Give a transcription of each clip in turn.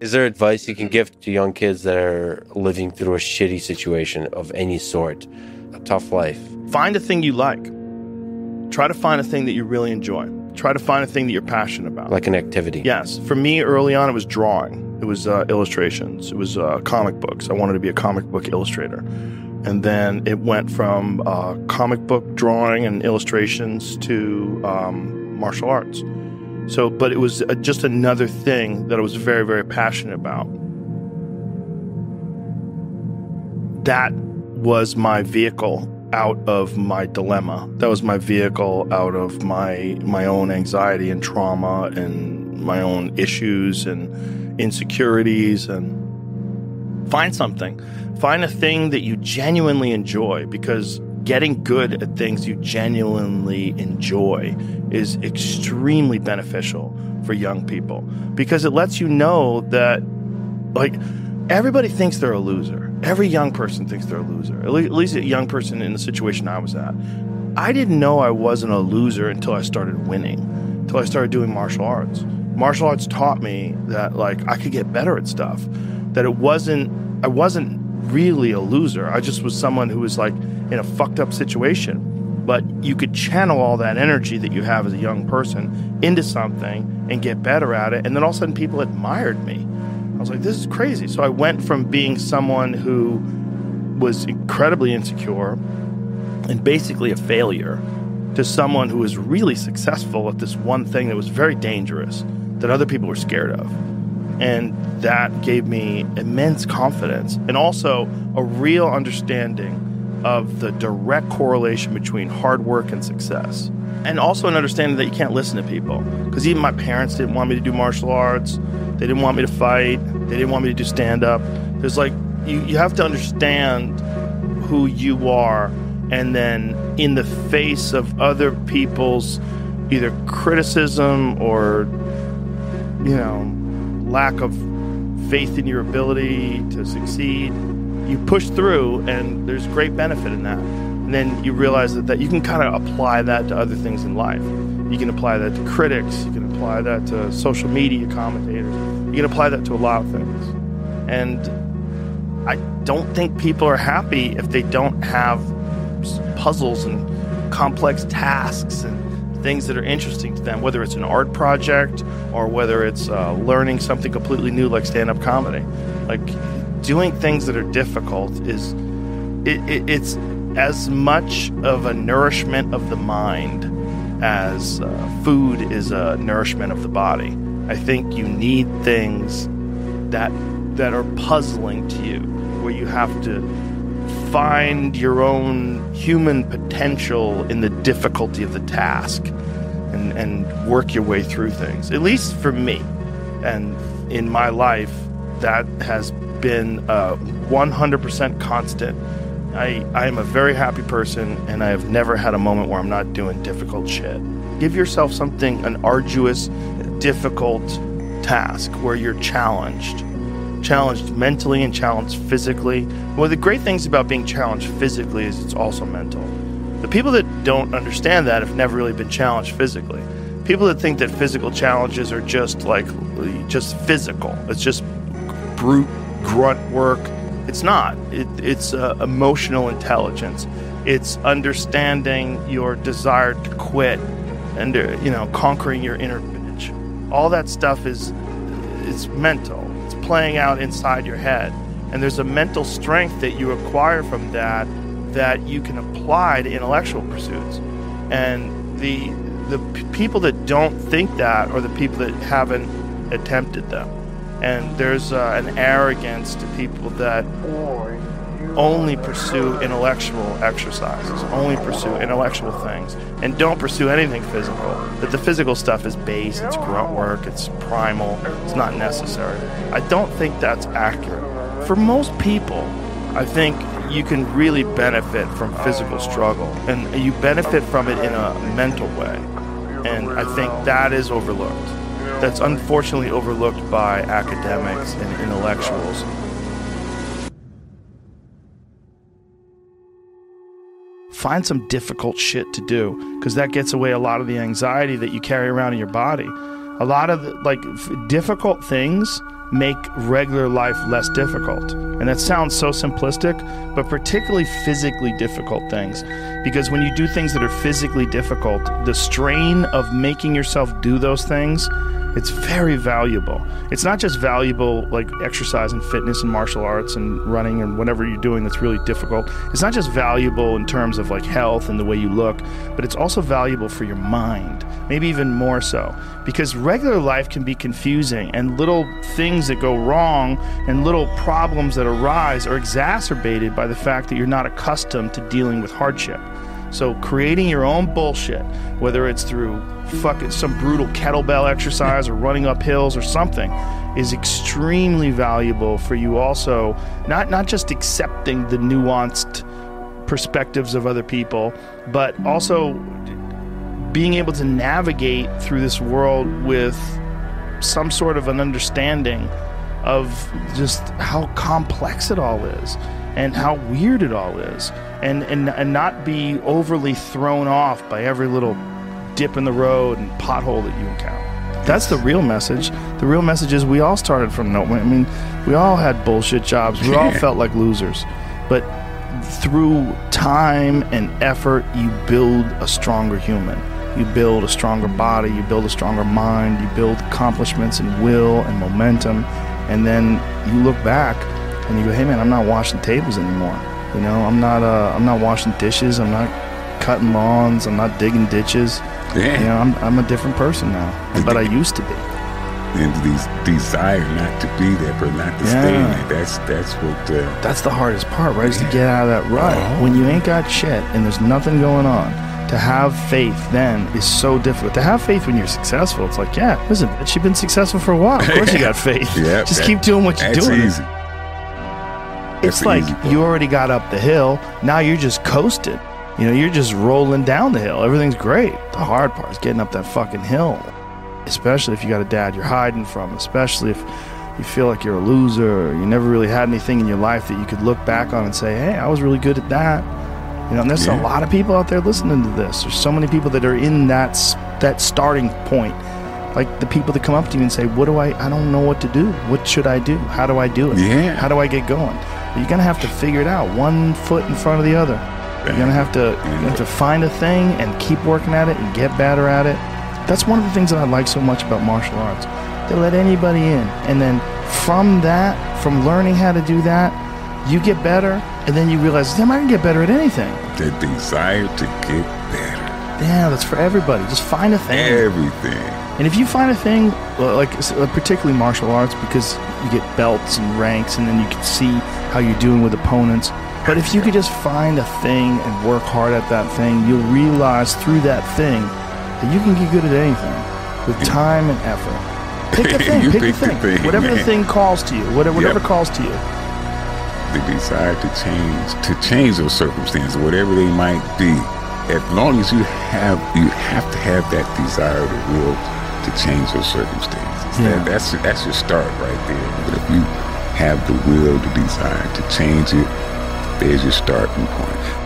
Is there advice you can give to young kids that are living through a shitty situation of any sort, a tough life? Find a thing you like. Try to find a thing that you really enjoy. Try to find a thing that you're passionate about. Like an activity? Yes. For me, early on, it was drawing. It was uh, illustrations. It was uh, comic books. I wanted to be a comic book illustrator. And then it went from uh, comic book drawing and illustrations to um, martial arts. So, but it was uh, just another thing that I was very, very passionate about. That was my vehicle out of my dilemma. That was my vehicle out of my my own anxiety and trauma and my own issues and insecurities and find something. Find a thing that you genuinely enjoy because getting good at things you genuinely enjoy is extremely beneficial for young people because it lets you know that like everybody thinks they're a loser. Every young person thinks they're a loser. At least a young person in the situation I was at. I didn't know I wasn't a loser until I started winning, until I started doing martial arts. Martial arts taught me that like I could get better at stuff. That it wasn't I wasn't really a loser. I just was someone who was like in a fucked up situation. But you could channel all that energy that you have as a young person into something and get better at it. And then all of a sudden people admired me. I was like, this is crazy. So I went from being someone who was incredibly insecure and basically a failure to someone who was really successful at this one thing that was very dangerous that other people were scared of. And that gave me immense confidence and also a real understanding of the direct correlation between hard work and success. And also an understanding that you can't listen to people. Because even my parents didn't want me to do martial arts, they didn't want me to fight, they didn't want me to do stand up. There's like, you, you have to understand who you are, and then in the face of other people's either criticism or, you know, lack of faith in your ability to succeed, you push through, and there's great benefit in that. And then you realize that, that you can kind of apply that to other things in life. You can apply that to critics, you can apply that to social media commentators, you can apply that to a lot of things. And I don't think people are happy if they don't have puzzles and complex tasks and things that are interesting to them, whether it's an art project or whether it's uh, learning something completely new like stand up comedy. Like doing things that are difficult is it, it, it's as much of a nourishment of the mind as uh, food is a nourishment of the body. I think you need things that that are puzzling to you, where you have to find your own human potential in the difficulty of the task and, and work your way through things. At least for me. And in my life, that has been uh, a 100% constant. I, I am a very happy person, and I have never had a moment where I'm not doing difficult shit. Give yourself something, an arduous, difficult task where you're challenged challenged mentally and challenged physically. One of the great things about being challenged physically is it's also mental. The people that don't understand that have never really been challenged physically. People that think that physical challenges are just like just physical. It's just brute grunt work. It's not. It, it's uh, emotional intelligence. It's understanding your desire to quit and uh, you know conquering your inner bitch. All that stuff is it's mental It's playing out inside your head. And there's a mental strength that you acquire from that that you can apply to intellectual pursuits. And the the p- people that don't think that are the people that haven't attempted them. And there's uh, an arrogance to people that only pursue intellectual exercises, only pursue intellectual things, and don't pursue anything physical. That the physical stuff is base, it's grunt work, it's primal, it's not necessary. I don't think that's accurate. For most people, I think you can really benefit from physical struggle, and you benefit from it in a mental way. And I think that is overlooked. That's unfortunately overlooked by academics and intellectuals. Find some difficult shit to do because that gets away a lot of the anxiety that you carry around in your body. A lot of the, like difficult things make regular life less difficult. And that sounds so simplistic, but particularly physically difficult things. Because when you do things that are physically difficult, the strain of making yourself do those things it's very valuable. It's not just valuable like exercise and fitness and martial arts and running and whatever you're doing that's really difficult. It's not just valuable in terms of like health and the way you look, but it's also valuable for your mind. Maybe even more so. Because regular life can be confusing and little things that go wrong and little problems that arise are exacerbated by the fact that you're not accustomed to dealing with hardship. So creating your own bullshit, whether it's through fucking some brutal kettlebell exercise or running up hills or something, is extremely valuable for you also not not just accepting the nuanced perspectives of other people, but also being able to navigate through this world with some sort of an understanding of just how complex it all is and how weird it all is and, and, and not be overly thrown off by every little dip in the road and pothole that you encounter. That's the real message. The real message is we all started from nowhere. I mean, we all had bullshit jobs. We all felt like losers. But through time and effort, you build a stronger human. You build a stronger body. You build a stronger mind. You build accomplishments and will and momentum. And then you look back and you go, "Hey, man, I'm not washing tables anymore. You know, I'm not. Uh, I'm not washing dishes. I'm not cutting lawns. I'm not digging ditches. Yeah. You know, I'm, I'm a different person now. But I used to be. And these desire not to be there, but not to stay in Yeah. it. That's that's what. Uh, That's the hardest part, right? Is to get out of that rut. Uh-huh. When you ain't got shit and there's nothing going on, to have faith then is so difficult. To have faith when you're successful, it's like, yeah, listen, bitch, you've been successful for a while. Of course you got faith. yeah, Just that- keep doing what you're that's doing. easy. It's like you already got up the hill. Now you're just coasting. You know, you're just rolling down the hill. Everything's great. The hard part is getting up that fucking hill. Especially if you got a dad you're hiding from. Especially if you feel like you're a loser or you never really had anything in your life that you could look back on and say, hey, I was really good at that. You know, and there's Yeah. a lot of people out there listening to this. There's so many people that are in that that starting point. Like the people that come up to you and say, "What do I? I don't know what to do. What should I do? How do I do it? Yeah. How do I get going?" You're gonna have to figure it out, one foot in front of the other. You're gonna have to you have to find a thing and keep working at it and get better at it. That's one of the things that I like so much about martial arts. They let anybody in, and then from that, from learning how to do that, you get better, and then you realize, damn, I can get better at anything. The desire to get better. Yeah, that's for everybody. Just find a thing. Everything. And if you find a thing, like uh, particularly martial arts, because you get belts and ranks, and then you can see how you're doing with opponents. But if you could just find a thing and work hard at that thing, you'll realize through that thing that you can get good at anything with time and effort. Pick a thing. Pick, pick a the thing. thing, Whatever the thing calls to you. Whatever, whatever Yep. calls to you. The desire to change, to change those circumstances, whatever they might be. As long as you have, you have to have that desire, the will to change those circumstances. Yeah. That, that's that's your start right there. But if you have the will, the desire to change it, there's your starting point.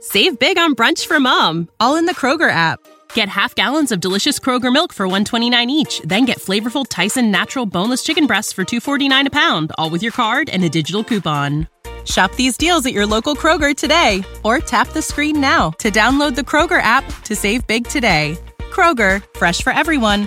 Save big on brunch for mom, all in the Kroger app. Get half gallons of delicious Kroger milk for 129 each, then get flavorful Tyson natural boneless chicken breasts for 249 a pound, all with your card and a digital coupon. Shop these deals at your local Kroger today or tap the screen now to download the Kroger app to save big today. Kroger, fresh for everyone.